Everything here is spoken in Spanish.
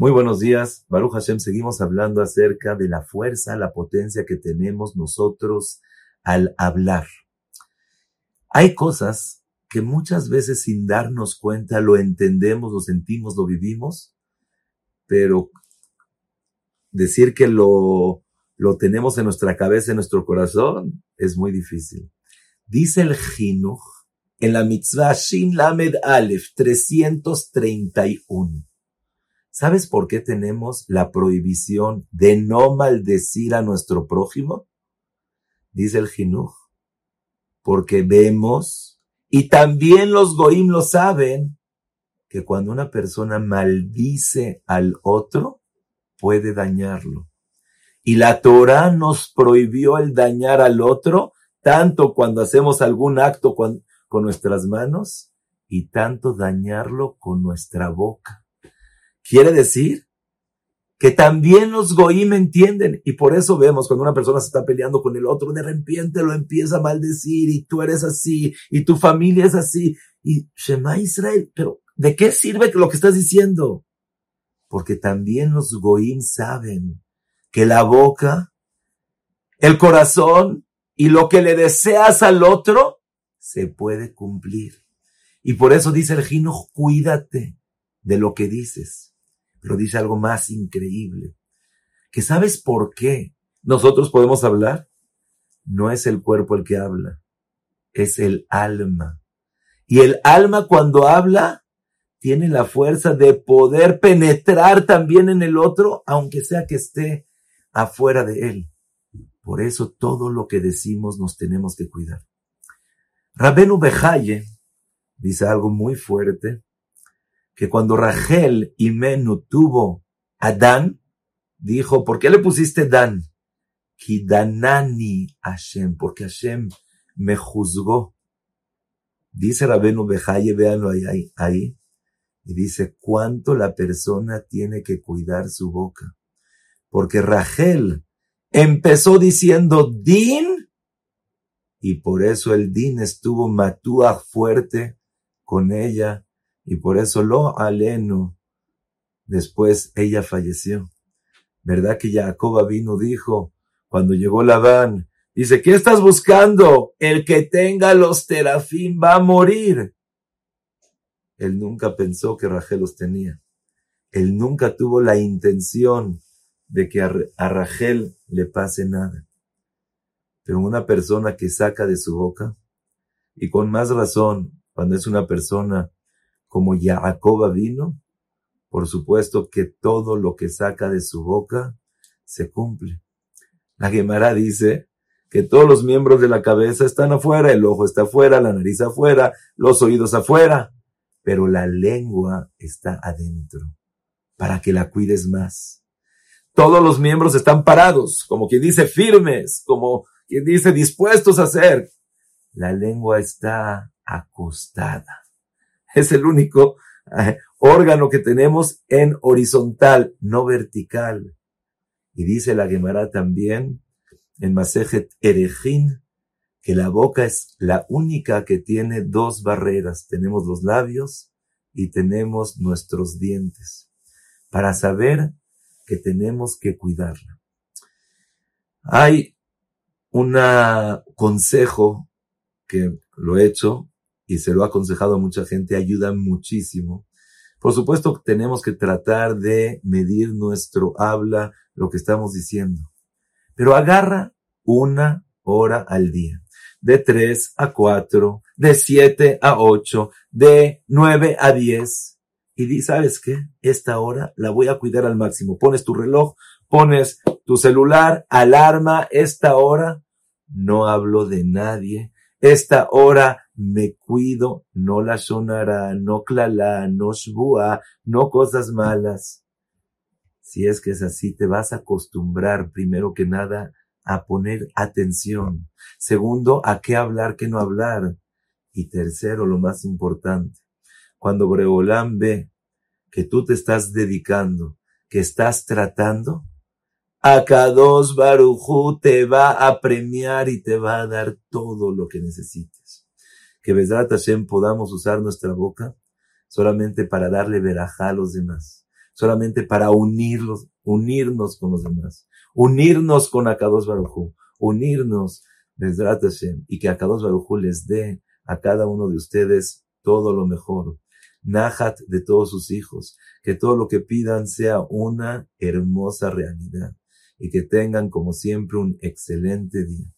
Muy buenos días, Baruch Hashem. Seguimos hablando acerca de la fuerza, la potencia que tenemos nosotros al hablar. Hay cosas que muchas veces sin darnos cuenta lo entendemos, lo sentimos, lo vivimos, pero decir que lo, lo tenemos en nuestra cabeza, en nuestro corazón, es muy difícil. Dice el Jinuch en la mitzvah Shin Lamed Aleph 331. ¿Sabes por qué tenemos la prohibición de no maldecir a nuestro prójimo? Dice el Jinuj. Porque vemos, y también los Goim lo saben, que cuando una persona maldice al otro, puede dañarlo. Y la Torah nos prohibió el dañar al otro, tanto cuando hacemos algún acto con, con nuestras manos, y tanto dañarlo con nuestra boca. Quiere decir que también los goim entienden y por eso vemos cuando una persona se está peleando con el otro, de repente lo empieza a maldecir y tú eres así y tu familia es así y Shema Israel, pero ¿de qué sirve lo que estás diciendo? Porque también los goim saben que la boca, el corazón y lo que le deseas al otro se puede cumplir. Y por eso dice el Gino, cuídate de lo que dices pero dice algo más increíble. Que sabes por qué nosotros podemos hablar? No es el cuerpo el que habla, es el alma. Y el alma cuando habla tiene la fuerza de poder penetrar también en el otro, aunque sea que esté afuera de él. Por eso todo lo que decimos nos tenemos que cuidar. Rabenu Bejaye dice algo muy fuerte que cuando Rachel y Menu tuvo a Dan, dijo, ¿por qué le pusiste Dan? Kidanani Hashem, porque Hashem me juzgó. Dice Rabenu Bejaye, véanlo ahí, ahí, y dice cuánto la persona tiene que cuidar su boca. Porque Rachel empezó diciendo Din, y por eso el Din estuvo matúa fuerte con ella y por eso lo aleno. Después ella falleció. ¿Verdad que Jacob vino dijo, cuando llegó Labán, dice, ¿qué estás buscando? El que tenga los terafim va a morir. Él nunca pensó que Rachel los tenía. Él nunca tuvo la intención de que a Rachel le pase nada. Pero una persona que saca de su boca, y con más razón, cuando es una persona como Jacob vino, por supuesto que todo lo que saca de su boca se cumple. La Gemara dice que todos los miembros de la cabeza están afuera, el ojo está afuera, la nariz afuera, los oídos afuera, pero la lengua está adentro, para que la cuides más. Todos los miembros están parados, como quien dice firmes, como quien dice dispuestos a hacer. La lengua está acostada es el único eh, órgano que tenemos en horizontal, no vertical. Y dice la Gemara también en Masejet Erejin que la boca es la única que tiene dos barreras. Tenemos los labios y tenemos nuestros dientes para saber que tenemos que cuidarla. Hay un consejo que lo he hecho y se lo ha aconsejado a mucha gente, ayuda muchísimo. Por supuesto, tenemos que tratar de medir nuestro habla, lo que estamos diciendo. Pero agarra una hora al día. De tres a cuatro, de siete a ocho, de nueve a diez. Y di, ¿sabes qué? Esta hora la voy a cuidar al máximo. Pones tu reloj, pones tu celular, alarma, esta hora no hablo de nadie. Esta hora me cuido, no la sonará, no clalá, no shbua, no cosas malas. Si es que es así, te vas a acostumbrar primero que nada a poner atención. Segundo, a qué hablar, qué no hablar. Y tercero, lo más importante, cuando Breolán ve que tú te estás dedicando, que estás tratando, Akados Barujú te va a premiar y te va a dar todo lo que necesites que Besrat Hashem podamos usar nuestra boca solamente para darle verajá a los demás, solamente para unirlos, unirnos con los demás, unirnos con Akados Barujú, unirnos, Bezrat Hashem, y que Akados Barujú les dé a cada uno de ustedes todo lo mejor. Nahat de todos sus hijos, que todo lo que pidan sea una hermosa realidad y que tengan como siempre un excelente día.